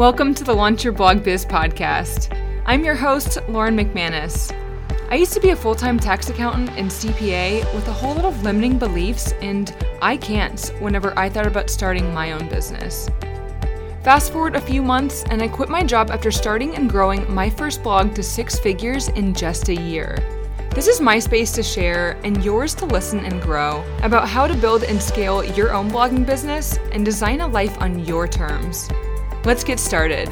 Welcome to the Launch Your Blog Biz podcast. I'm your host, Lauren McManus. I used to be a full time tax accountant and CPA with a whole lot of limiting beliefs and I can't whenever I thought about starting my own business. Fast forward a few months, and I quit my job after starting and growing my first blog to six figures in just a year. This is my space to share and yours to listen and grow about how to build and scale your own blogging business and design a life on your terms. Let's get started.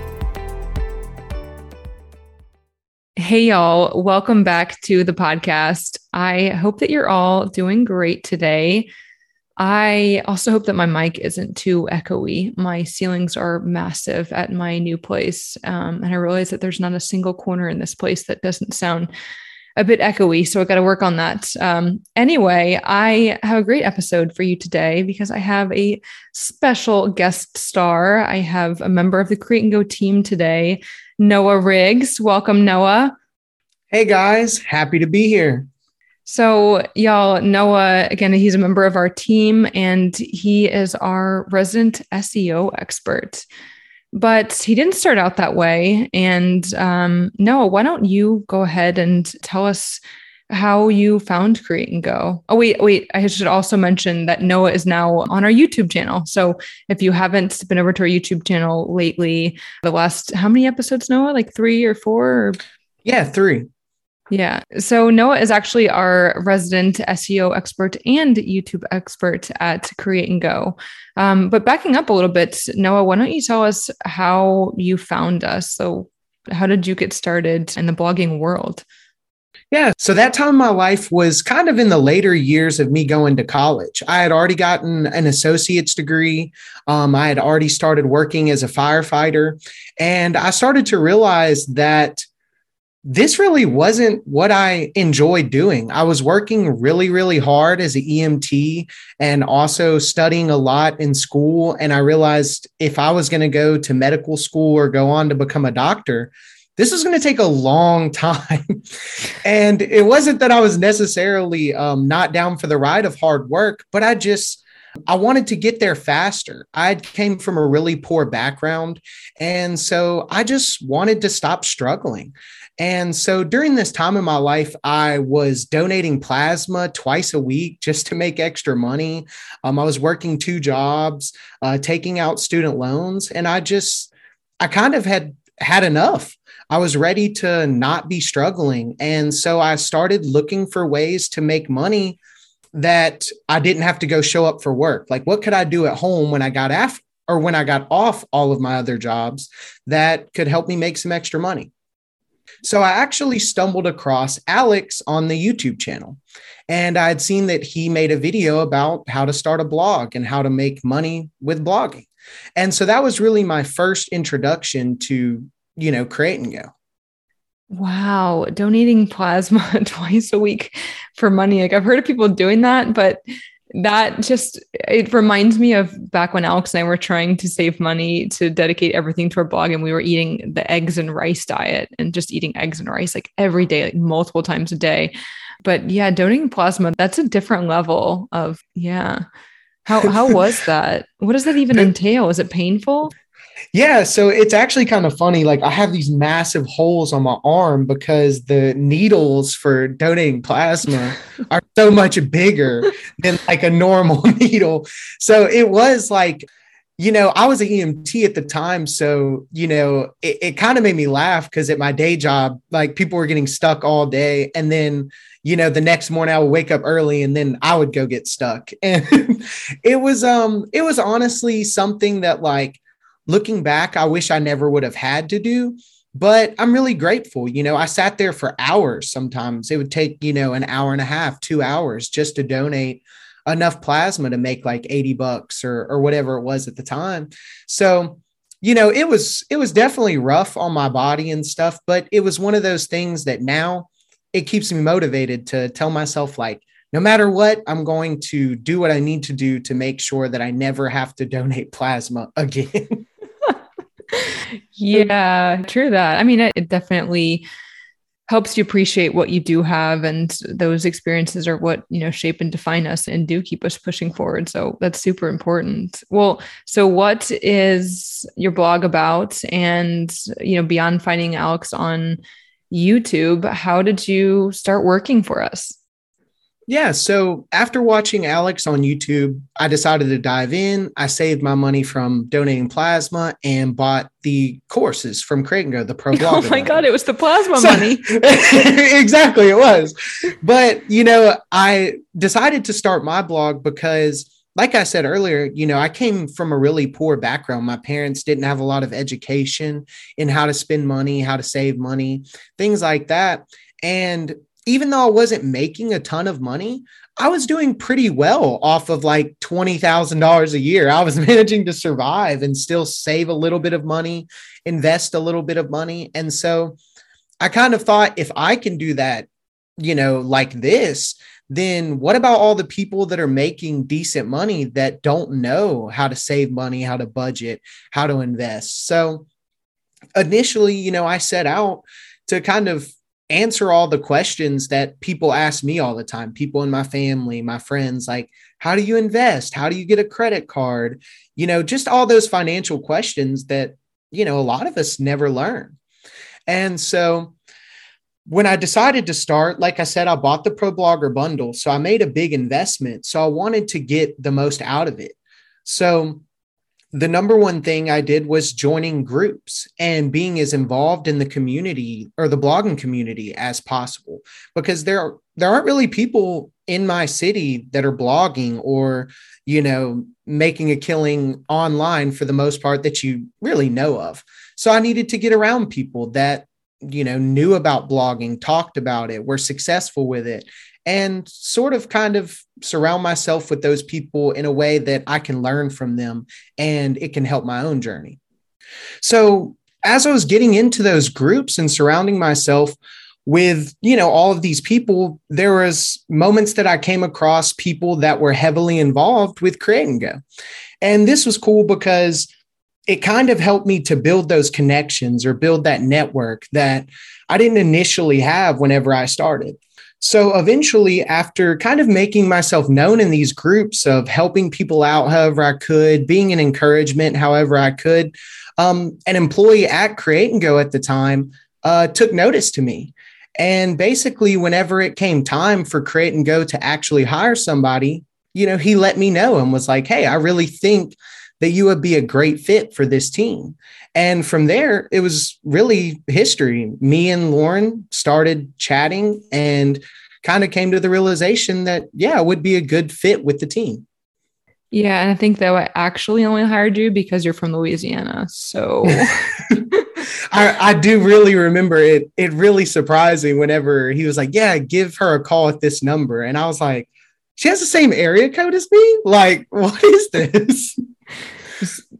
Hey, y'all. Welcome back to the podcast. I hope that you're all doing great today. I also hope that my mic isn't too echoey. My ceilings are massive at my new place. Um, and I realize that there's not a single corner in this place that doesn't sound a bit echoey. So I got to work on that. Um, anyway, I have a great episode for you today because I have a special guest star. I have a member of the Create and Go team today, Noah Riggs. Welcome, Noah. Hey guys, happy to be here. So, y'all, Noah, again, he's a member of our team and he is our resident SEO expert but he didn't start out that way. And um, Noah, why don't you go ahead and tell us how you found Create and Go? Oh, wait, wait. I should also mention that Noah is now on our YouTube channel. So if you haven't been over to our YouTube channel lately, the last how many episodes, Noah? Like three or four? Or? Yeah, three. Yeah. So Noah is actually our resident SEO expert and YouTube expert at Create and Go. Um, but backing up a little bit, Noah, why don't you tell us how you found us? So, how did you get started in the blogging world? Yeah. So that time my life was kind of in the later years of me going to college. I had already gotten an associate's degree. Um, I had already started working as a firefighter. And I started to realize that this really wasn't what I enjoyed doing. I was working really, really hard as an EMT and also studying a lot in school. And I realized if I was going to go to medical school or go on to become a doctor, this was going to take a long time. and it wasn't that I was necessarily um, not down for the ride of hard work, but I just, I wanted to get there faster. I came from a really poor background. And so I just wanted to stop struggling. And so during this time in my life, I was donating plasma twice a week just to make extra money. Um, I was working two jobs, uh, taking out student loans, and I just, I kind of had had enough. I was ready to not be struggling. And so I started looking for ways to make money that I didn't have to go show up for work. Like, what could I do at home when I got after or when I got off all of my other jobs that could help me make some extra money? So I actually stumbled across Alex on the YouTube channel. And I had seen that he made a video about how to start a blog and how to make money with blogging. And so that was really my first introduction to, you know, create and go. Wow, donating plasma twice a week for money. Like I've heard of people doing that, but that just it reminds me of back when Alex and I were trying to save money to dedicate everything to our blog and we were eating the eggs and rice diet and just eating eggs and rice like every day like multiple times a day. But yeah donating plasma that's a different level of yeah. How how was that? What does that even entail? Is it painful yeah, so it's actually kind of funny. Like I have these massive holes on my arm because the needles for donating plasma are so much bigger than like a normal needle. So it was like, you know, I was an EMT at the time. So, you know, it, it kind of made me laugh because at my day job, like people were getting stuck all day. And then, you know, the next morning I would wake up early and then I would go get stuck. And it was um it was honestly something that like looking back, I wish I never would have had to do, but I'm really grateful. You know, I sat there for hours sometimes. It would take, you know, an hour and a half, two hours just to donate enough plasma to make like 80 bucks or, or whatever it was at the time. So, you know, it was it was definitely rough on my body and stuff, but it was one of those things that now it keeps me motivated to tell myself like no matter what, I'm going to do what I need to do to make sure that I never have to donate plasma again. Yeah, true that. I mean, it, it definitely helps you appreciate what you do have and those experiences are what you know shape and define us and do keep us pushing forward. So that's super important. Well so what is your blog about? And you know beyond finding alex on youtube how did you start working for us yeah. So after watching Alex on YouTube, I decided to dive in. I saved my money from donating plasma and bought the courses from Go, the pro blog. Oh my God, it was the plasma so, money. exactly, it was. But, you know, I decided to start my blog because like I said earlier, you know, I came from a really poor background. My parents didn't have a lot of education in how to spend money, how to save money, things like that. And even though I wasn't making a ton of money, I was doing pretty well off of like $20,000 a year. I was managing to survive and still save a little bit of money, invest a little bit of money. And so I kind of thought if I can do that, you know, like this, then what about all the people that are making decent money that don't know how to save money, how to budget, how to invest? So initially, you know, I set out to kind of answer all the questions that people ask me all the time people in my family my friends like how do you invest? How do you get a credit card? You know just all those financial questions that you know a lot of us never learn. And so when i decided to start like i said i bought the pro blogger bundle. So i made a big investment. So i wanted to get the most out of it. So the number one thing I did was joining groups and being as involved in the community or the blogging community as possible because there there aren't really people in my city that are blogging or you know making a killing online for the most part that you really know of. So I needed to get around people that you know knew about blogging, talked about it, were successful with it and sort of kind of surround myself with those people in a way that I can learn from them and it can help my own journey. So, as I was getting into those groups and surrounding myself with, you know, all of these people, there was moments that I came across people that were heavily involved with Create Go. And this was cool because it kind of helped me to build those connections or build that network that I didn't initially have whenever I started. So eventually, after kind of making myself known in these groups of helping people out however I could, being an encouragement however I could, um, an employee at Create and Go at the time uh, took notice to me. And basically, whenever it came time for Create and Go to actually hire somebody, you know, he let me know and was like, hey, I really think that you would be a great fit for this team. And from there, it was really history. Me and Lauren started chatting and kind of came to the realization that, yeah, it would be a good fit with the team. Yeah. And I think that I actually only hired you because you're from Louisiana. So I, I do really remember it. It really surprised me whenever he was like, Yeah, give her a call at this number. And I was like, She has the same area code as me? Like, what is this?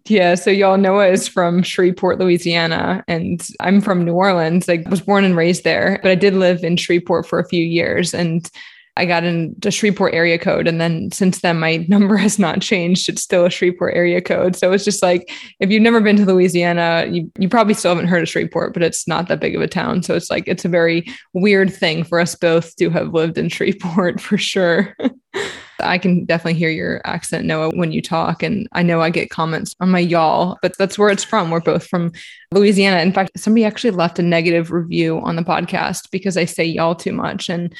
Yeah, so y'all Noah is from Shreveport, Louisiana, and I'm from New Orleans. I was born and raised there, but I did live in Shreveport for a few years and I got into Shreveport area code. And then since then, my number has not changed. It's still a Shreveport area code. So it's just like, if you've never been to Louisiana, you, you probably still haven't heard of Shreveport, but it's not that big of a town. So it's like, it's a very weird thing for us both to have lived in Shreveport for sure. I can definitely hear your accent, Noah, when you talk. And I know I get comments on my y'all, but that's where it's from. We're both from Louisiana. In fact, somebody actually left a negative review on the podcast because I say y'all too much. And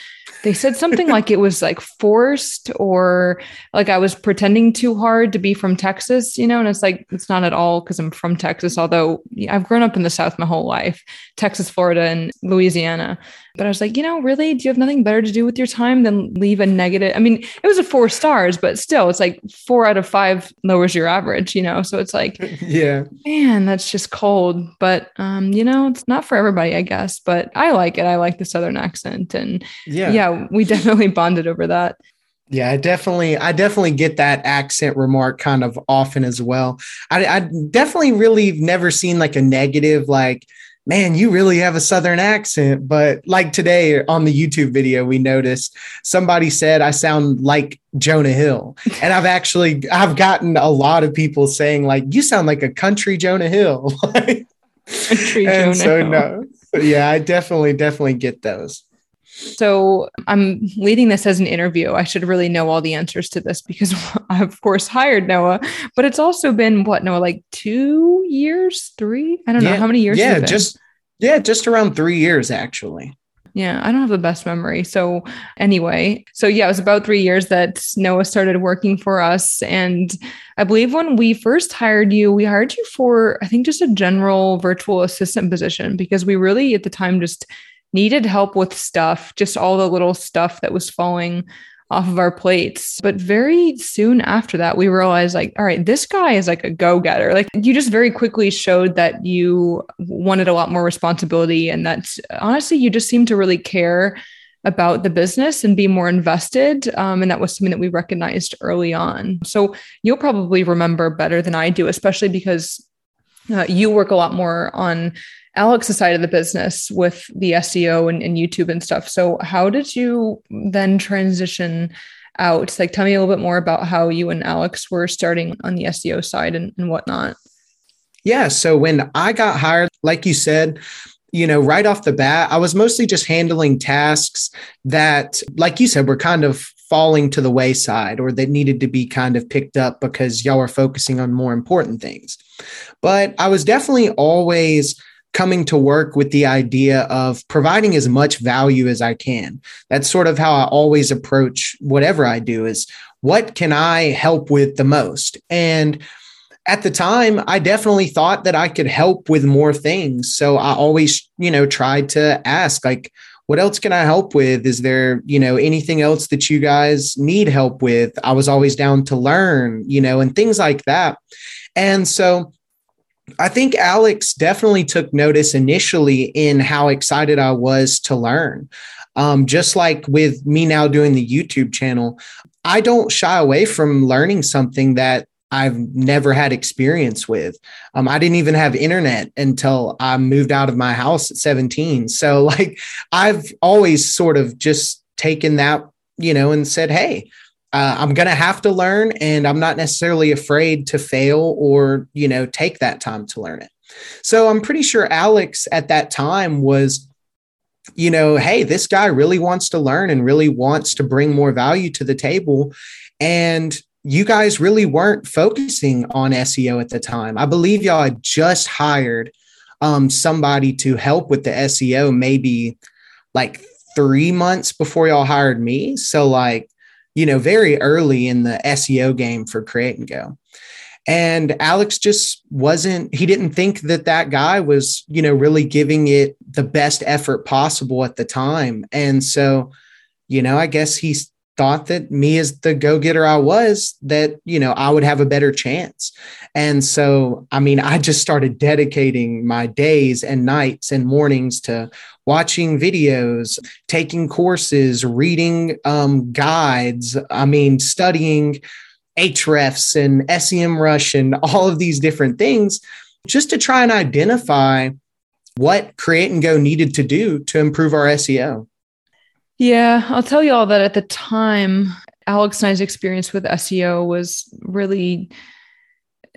they said something like it was like forced or like I was pretending too hard to be from Texas, you know? And it's like, it's not at all because I'm from Texas, although I've grown up in the South my whole life Texas, Florida, and Louisiana. But I was like, you know, really? Do you have nothing better to do with your time than leave a negative? I mean, it was a four stars, but still, it's like four out of five lowers your average, you know? So it's like, yeah, man, that's just cold. But, um, you know, it's not for everybody, I guess. But I like it. I like the Southern accent. And yeah, yeah we definitely bonded over that. Yeah, I definitely, I definitely get that accent remark kind of often as well. I, I definitely really never seen like a negative, like, man, you really have a Southern accent. But like today on the YouTube video, we noticed somebody said I sound like Jonah Hill. And I've actually, I've gotten a lot of people saying like, you sound like a country Jonah Hill. country and Jonah so Hill. no, yeah, I definitely, definitely get those. So I'm leading this as an interview. I should really know all the answers to this because I, of course, hired Noah. But it's also been what, Noah, like two years, three? I don't yeah, know. How many years? Yeah, just yeah, just around three years actually. Yeah, I don't have the best memory. So, anyway, so yeah, it was about three years that Noah started working for us. And I believe when we first hired you, we hired you for, I think, just a general virtual assistant position because we really at the time just needed help with stuff, just all the little stuff that was falling off of our plates. But very soon after that, we realized like, all right, this guy is like a go getter. Like you just very quickly showed that you wanted a lot more responsibility and that honestly, you just seemed to really care about the business and be more invested. Um, and that was something that we recognized early on. So you'll probably remember better than I do, especially because uh, you work a lot more on Alex's side of the business with the SEO and, and YouTube and stuff. So, how did you then transition out? Like, tell me a little bit more about how you and Alex were starting on the SEO side and, and whatnot. Yeah. So, when I got hired, like you said, you know, right off the bat, I was mostly just handling tasks that, like you said, were kind of falling to the wayside or that needed to be kind of picked up because y'all were focusing on more important things. But I was definitely always coming to work with the idea of providing as much value as I can. That's sort of how I always approach whatever I do is what can I help with the most? And at the time, I definitely thought that I could help with more things. So I always, you know, tried to ask like what else can I help with? Is there, you know, anything else that you guys need help with? I was always down to learn, you know, and things like that. And so I think Alex definitely took notice initially in how excited I was to learn. Um, just like with me now doing the YouTube channel, I don't shy away from learning something that I've never had experience with. Um, I didn't even have internet until I moved out of my house at 17. So, like, I've always sort of just taken that, you know, and said, hey, uh, I'm going to have to learn, and I'm not necessarily afraid to fail or, you know, take that time to learn it. So, I'm pretty sure Alex at that time was you know, hey, this guy really wants to learn and really wants to bring more value to the table. And you guys really weren't focusing on SEO at the time. I believe y'all had just hired um, somebody to help with the SEO maybe like three months before y'all hired me. So, like, you know, very early in the SEO game for Create and Go. And Alex just wasn't, he didn't think that that guy was, you know, really giving it the best effort possible at the time. And so, you know, I guess he's thought that me as the go-getter I was that you know I would have a better chance. And so I mean I just started dedicating my days and nights and mornings to watching videos, taking courses, reading um, guides, I mean studying Ahrefs and SEMrush and all of these different things just to try and identify what Create and Go needed to do to improve our SEO. Yeah, I'll tell you all that at the time, Alex and I's experience with SEO was really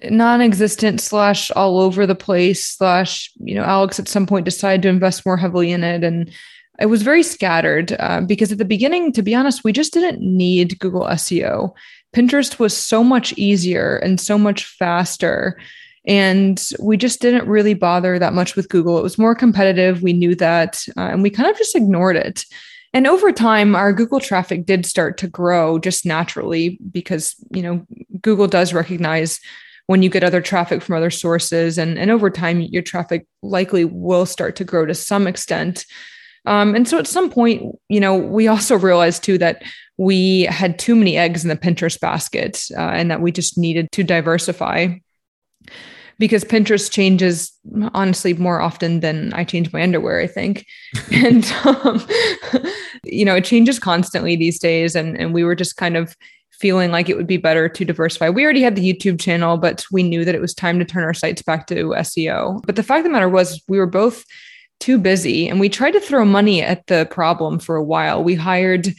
non-existent slash all over the place slash you know alex at some point decided to invest more heavily in it and it was very scattered uh, because at the beginning to be honest we just didn't need google seo pinterest was so much easier and so much faster and we just didn't really bother that much with google. It was more competitive. We knew that uh, and we kind of just ignored it and over time, our Google traffic did start to grow just naturally because, you know, Google does recognize when you get other traffic from other sources. And, and over time, your traffic likely will start to grow to some extent. Um, and so at some point, you know, we also realized too that we had too many eggs in the Pinterest basket uh, and that we just needed to diversify because Pinterest changes honestly more often than I change my underwear, I think. and, um, you know, it changes constantly these days. And, and we were just kind of feeling like it would be better to diversify. We already had the YouTube channel, but we knew that it was time to turn our sites back to SEO. But the fact of the matter was, we were both too busy and we tried to throw money at the problem for a while. We hired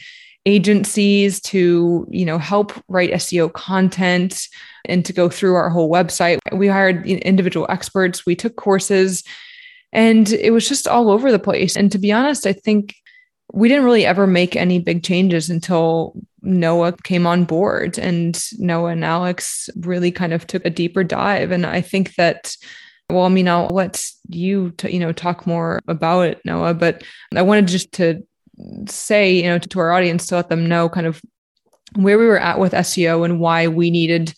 agencies to, you know, help write SEO content and to go through our whole website. We hired individual experts, we took courses. And it was just all over the place. And to be honest, I think we didn't really ever make any big changes until Noah came on board and Noah and Alex really kind of took a deeper dive. And I think that well, I mean, I'll let you, to, you know, talk more about it, Noah. But I wanted just to say, you know, to, to our audience to let them know kind of where we were at with SEO and why we needed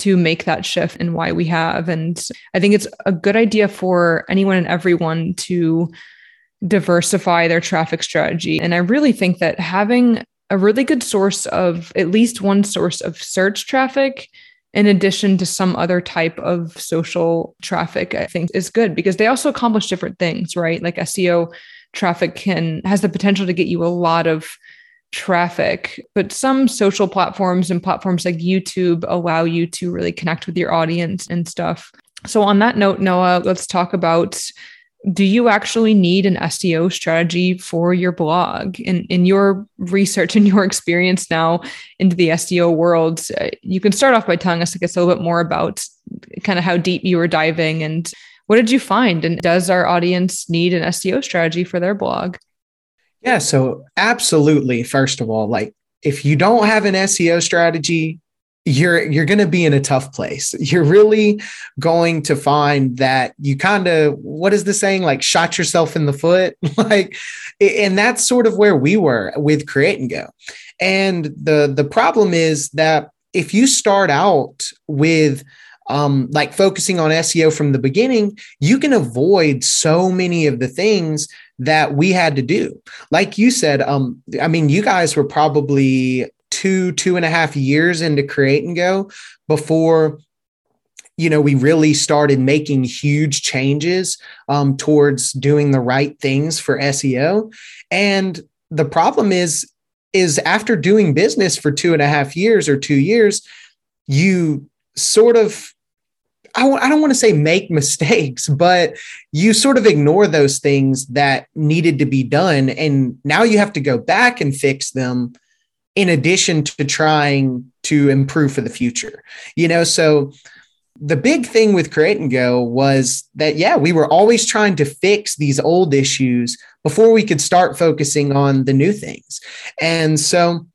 to make that shift and why we have. And I think it's a good idea for anyone and everyone to diversify their traffic strategy. And I really think that having a really good source of at least one source of search traffic in addition to some other type of social traffic i think is good because they also accomplish different things right like seo traffic can has the potential to get you a lot of traffic but some social platforms and platforms like youtube allow you to really connect with your audience and stuff so on that note noah let's talk about do you actually need an SEO strategy for your blog? In in your research and your experience now into the SEO world, uh, you can start off by telling us, I guess, a little bit more about kind of how deep you were diving and what did you find? And does our audience need an SEO strategy for their blog? Yeah, so absolutely. First of all, like if you don't have an SEO strategy, you're you're going to be in a tough place. You're really going to find that you kind of what is the saying like shot yourself in the foot like and that's sort of where we were with create and go. And the the problem is that if you start out with um, like focusing on SEO from the beginning, you can avoid so many of the things that we had to do. Like you said, um, I mean, you guys were probably two, two and a half years into Create and Go before you know we really started making huge changes um, towards doing the right things for seo and the problem is is after doing business for two and a half years or two years you sort of I w- I don't want to say make mistakes, but you sort of ignore those things that needed to be done. And now you have to go back and fix them in addition to trying to improve for the future. You know, so the big thing with Create and Go was that, yeah, we were always trying to fix these old issues before we could start focusing on the new things. And so,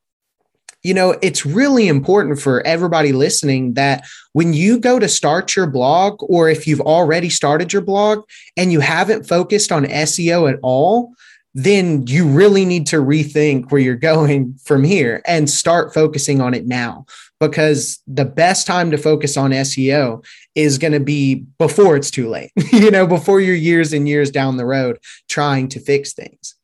you know, it's really important for everybody listening that when you go to start your blog, or if you've already started your blog and you haven't focused on SEO at all, then you really need to rethink where you're going from here and start focusing on it now because the best time to focus on SEO is going to be before it's too late, you know, before you're years and years down the road trying to fix things.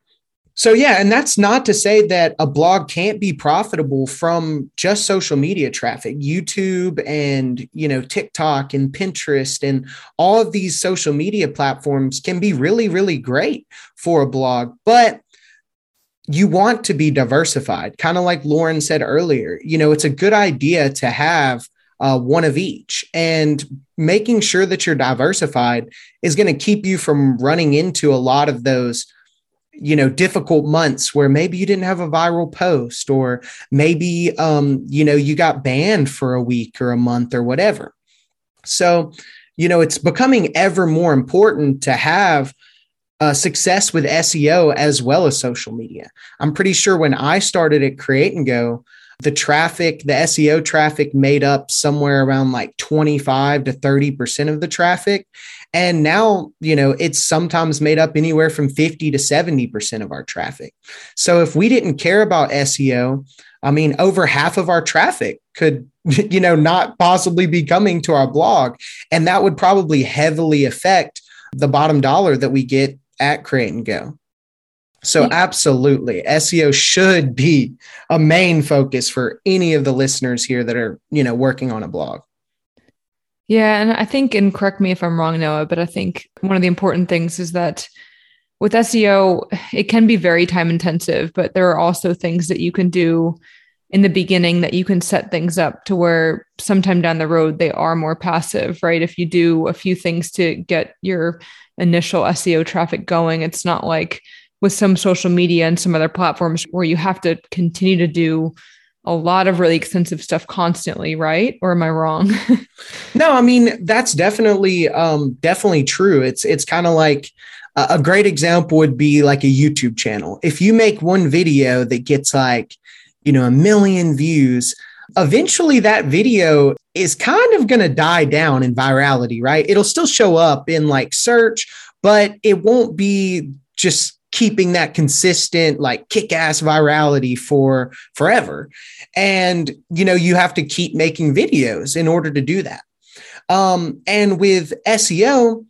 So yeah, and that's not to say that a blog can't be profitable from just social media traffic. YouTube and, you know, TikTok and Pinterest and all of these social media platforms can be really really great for a blog, but you want to be diversified. Kind of like Lauren said earlier, you know, it's a good idea to have uh, one of each. And making sure that you're diversified is going to keep you from running into a lot of those you know difficult months where maybe you didn't have a viral post or maybe um you know you got banned for a week or a month or whatever so you know it's becoming ever more important to have uh, success with SEO as well as social media. I'm pretty sure when I started at Create and Go, the traffic, the SEO traffic made up somewhere around like 25 to 30% of the traffic. And now, you know, it's sometimes made up anywhere from 50 to 70% of our traffic. So if we didn't care about SEO, I mean, over half of our traffic could, you know, not possibly be coming to our blog. And that would probably heavily affect the bottom dollar that we get at Create and Go. So, absolutely, SEO should be a main focus for any of the listeners here that are, you know, working on a blog. Yeah. And I think, and correct me if I'm wrong, Noah, but I think one of the important things is that with SEO, it can be very time intensive, but there are also things that you can do in the beginning that you can set things up to where sometime down the road they are more passive, right? If you do a few things to get your initial SEO traffic going, it's not like with some social media and some other platforms where you have to continue to do a lot of really extensive stuff constantly, right? Or am I wrong? no, I mean that's definitely um definitely true. It's it's kind of like a great example would be like a YouTube channel. If you make one video that gets like, you know, a million views, eventually that video is kind of going to die down in virality, right? It'll still show up in like search, but it won't be just keeping that consistent like kick-ass virality for forever and you know you have to keep making videos in order to do that um, and with seo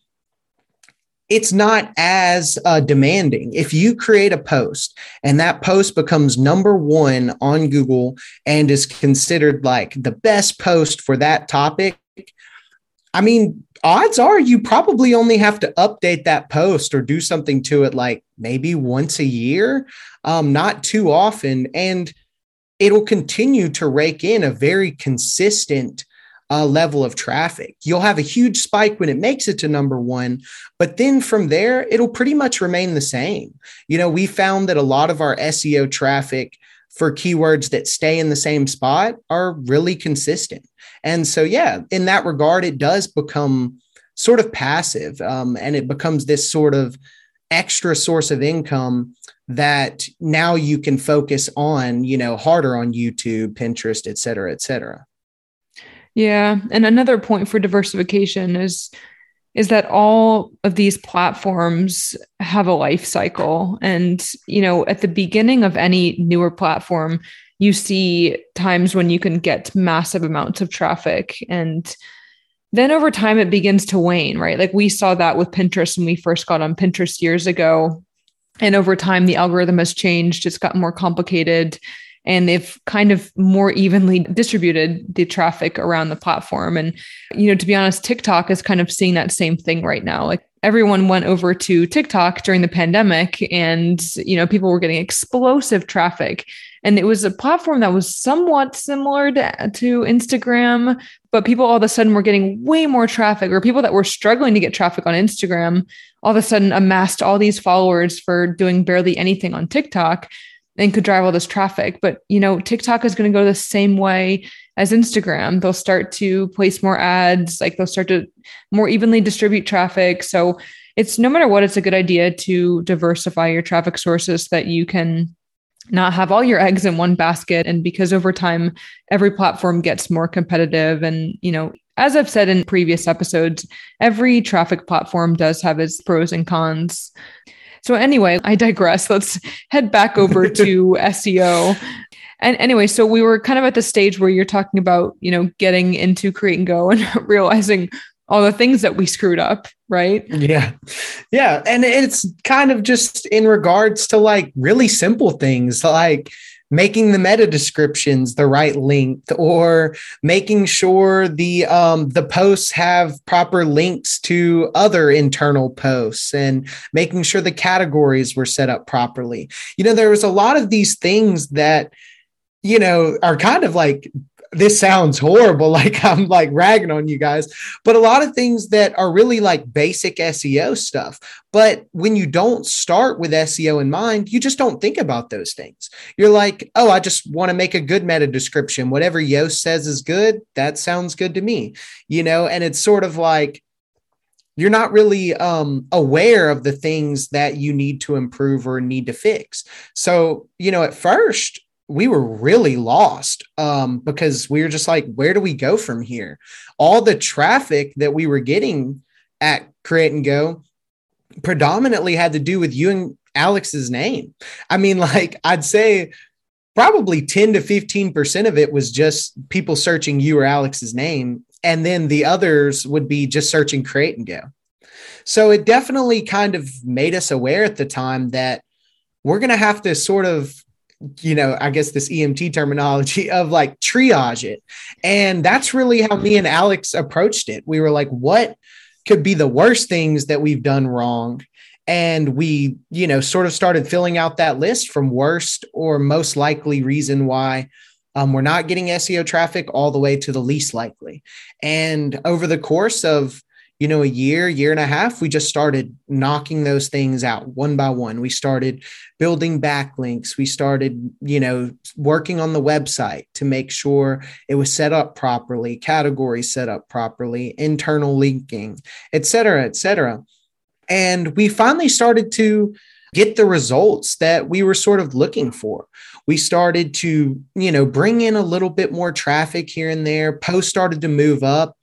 it's not as uh, demanding. If you create a post and that post becomes number one on Google and is considered like the best post for that topic, I mean, odds are you probably only have to update that post or do something to it like maybe once a year, um, not too often. And it'll continue to rake in a very consistent uh, level of traffic. You'll have a huge spike when it makes it to number one, but then from there, it'll pretty much remain the same. You know, we found that a lot of our SEO traffic for keywords that stay in the same spot are really consistent. And so, yeah, in that regard, it does become sort of passive um, and it becomes this sort of extra source of income that now you can focus on, you know, harder on YouTube, Pinterest, et cetera, et cetera. Yeah. And another point for diversification is is that all of these platforms have a life cycle. And you know at the beginning of any newer platform you see times when you can get massive amounts of traffic. And then over time it begins to wane right? Like we saw that with pinterest when we first got on pinterest years ago. And over time the algorithm has changed. It's gotten more complicated and they've kind of more evenly distributed the traffic around the platform. And, you know, to be honest, TikTok is kind of seeing that same thing right now. Like everyone went over to TikTok during the pandemic and, you know, people were getting explosive traffic. And it was a platform that was somewhat similar to, to Instagram, but people all of a sudden were getting way more traffic, or people that were struggling to get traffic on Instagram all of a sudden amassed all these followers for doing barely anything on TikTok and could drive all this traffic. But you know, TikTok is going to go the same way as Instagram. They'll start to place more ads, like they'll start to more evenly distribute traffic. So it's no matter what, it's a good idea to diversify your traffic sources so that you can not have all your eggs in one basket. And because over time, every platform gets more competitive. And, you know, as I've said in previous episodes, every traffic platform does have its pros and cons. So, anyway, I digress. Let's head back over to SEO. And anyway, so we were kind of at the stage where you're talking about, you know, getting into Create and Go and realizing all the things that we screwed up, right? Yeah. Yeah. And it's kind of just in regards to like really simple things like, making the meta descriptions the right length or making sure the um, the posts have proper links to other internal posts and making sure the categories were set up properly. You know there was a lot of these things that you know are kind of like this sounds horrible like i'm like ragging on you guys but a lot of things that are really like basic seo stuff but when you don't start with seo in mind you just don't think about those things you're like oh i just want to make a good meta description whatever yoast says is good that sounds good to me you know and it's sort of like you're not really um, aware of the things that you need to improve or need to fix. So, you know, at first, we were really lost um, because we were just like, where do we go from here? All the traffic that we were getting at Create and Go predominantly had to do with you and Alex's name. I mean, like, I'd say probably 10 to 15% of it was just people searching you or Alex's name. And then the others would be just searching Create and Go. So it definitely kind of made us aware at the time that we're going to have to sort of you know, I guess this EMT terminology of like triage it. And that's really how me and Alex approached it. We were like, what could be the worst things that we've done wrong? And we, you know, sort of started filling out that list from worst or most likely reason why um, we're not getting SEO traffic all the way to the least likely. And over the course of, you know, a year, year and a half, we just started knocking those things out one by one. We started building backlinks. We started, you know, working on the website to make sure it was set up properly, categories set up properly, internal linking, et cetera, et cetera. And we finally started to get the results that we were sort of looking for. We started to, you know, bring in a little bit more traffic here and there. Posts started to move up.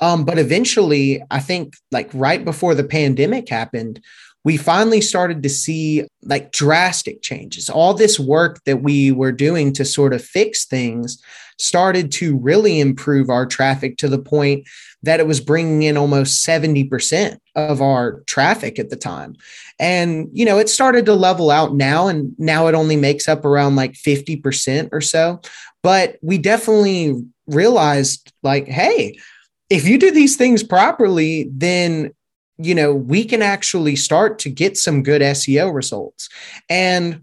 Um, but eventually, I think like right before the pandemic happened, we finally started to see like drastic changes. All this work that we were doing to sort of fix things started to really improve our traffic to the point that it was bringing in almost 70% of our traffic at the time. And, you know, it started to level out now, and now it only makes up around like 50% or so. But we definitely realized, like, hey, if you do these things properly, then you know we can actually start to get some good SEO results. And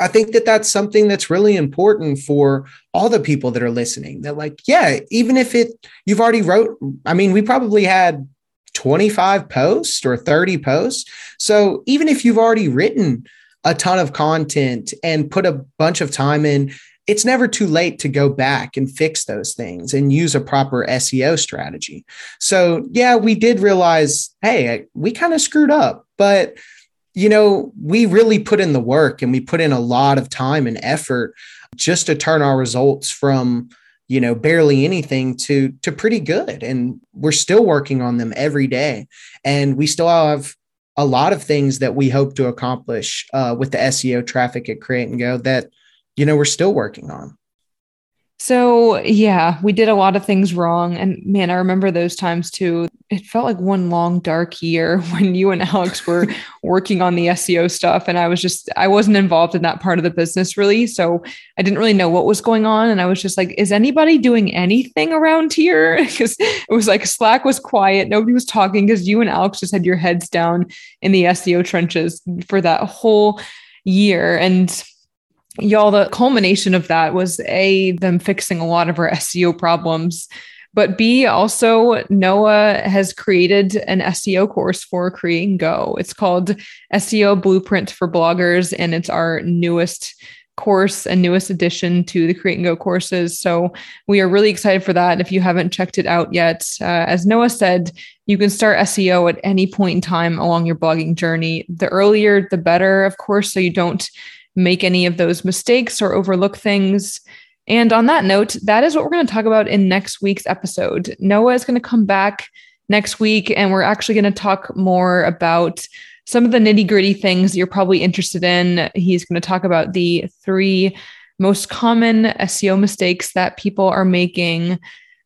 I think that that's something that's really important for all the people that are listening. That like, yeah, even if it you've already wrote, I mean, we probably had 25 posts or 30 posts. So even if you've already written a ton of content and put a bunch of time in, it's never too late to go back and fix those things and use a proper SEO strategy. So, yeah, we did realize, hey, we kind of screwed up, but you know, we really put in the work and we put in a lot of time and effort just to turn our results from, you know, barely anything to to pretty good and we're still working on them every day and we still have a lot of things that we hope to accomplish uh, with the SEO traffic at Create and Go that you know, we're still working on. So, yeah, we did a lot of things wrong. And man, I remember those times too. It felt like one long, dark year when you and Alex were working on the SEO stuff. And I was just, I wasn't involved in that part of the business really. So I didn't really know what was going on. And I was just like, is anybody doing anything around here? Because it was like Slack was quiet. Nobody was talking because you and Alex just had your heads down in the SEO trenches for that whole year. And y'all, the culmination of that was A, them fixing a lot of our SEO problems. But B, also, Noah has created an SEO course for Create and Go. It's called SEO Blueprint for Bloggers, and it's our newest course and newest addition to the Create and Go courses. So we are really excited for that. If you haven't checked it out yet, uh, as Noah said, you can start SEO at any point in time along your blogging journey. The earlier, the better, of course, so you don't make any of those mistakes or overlook things. And on that note, that is what we're going to talk about in next week's episode. Noah is going to come back next week, and we're actually going to talk more about some of the nitty gritty things that you're probably interested in. He's going to talk about the three most common SEO mistakes that people are making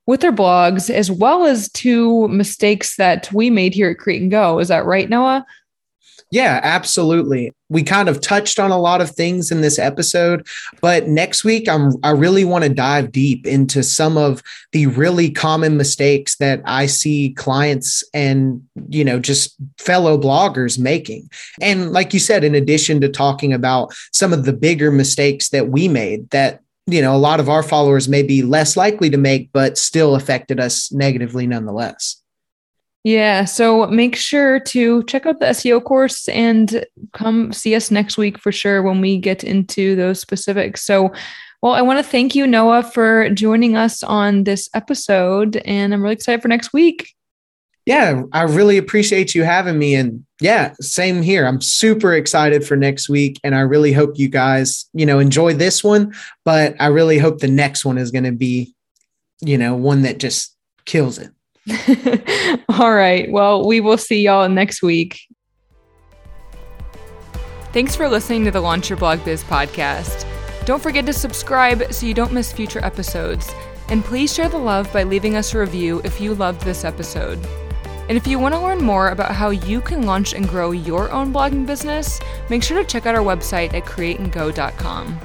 with their blogs, as well as two mistakes that we made here at Create and Go. Is that right, Noah? Yeah, absolutely. We kind of touched on a lot of things in this episode, but next week I'm I really want to dive deep into some of the really common mistakes that I see clients and, you know, just fellow bloggers making. And like you said in addition to talking about some of the bigger mistakes that we made that you know a lot of our followers may be less likely to make but still affected us negatively nonetheless yeah. So make sure to check out the SEO course and come see us next week for sure when we get into those specifics. So, well, I want to thank you, Noah, for joining us on this episode. And I'm really excited for next week. Yeah, I really appreciate you having me. And yeah, same here. I'm super excited for next week. And I really hope you guys, you know, enjoy this one. But I really hope the next one is going to be, you know, one that just kills it. All right. Well, we will see y'all next week. Thanks for listening to the Launch Your Blog Biz podcast. Don't forget to subscribe so you don't miss future episodes. And please share the love by leaving us a review if you loved this episode. And if you want to learn more about how you can launch and grow your own blogging business, make sure to check out our website at createandgo.com.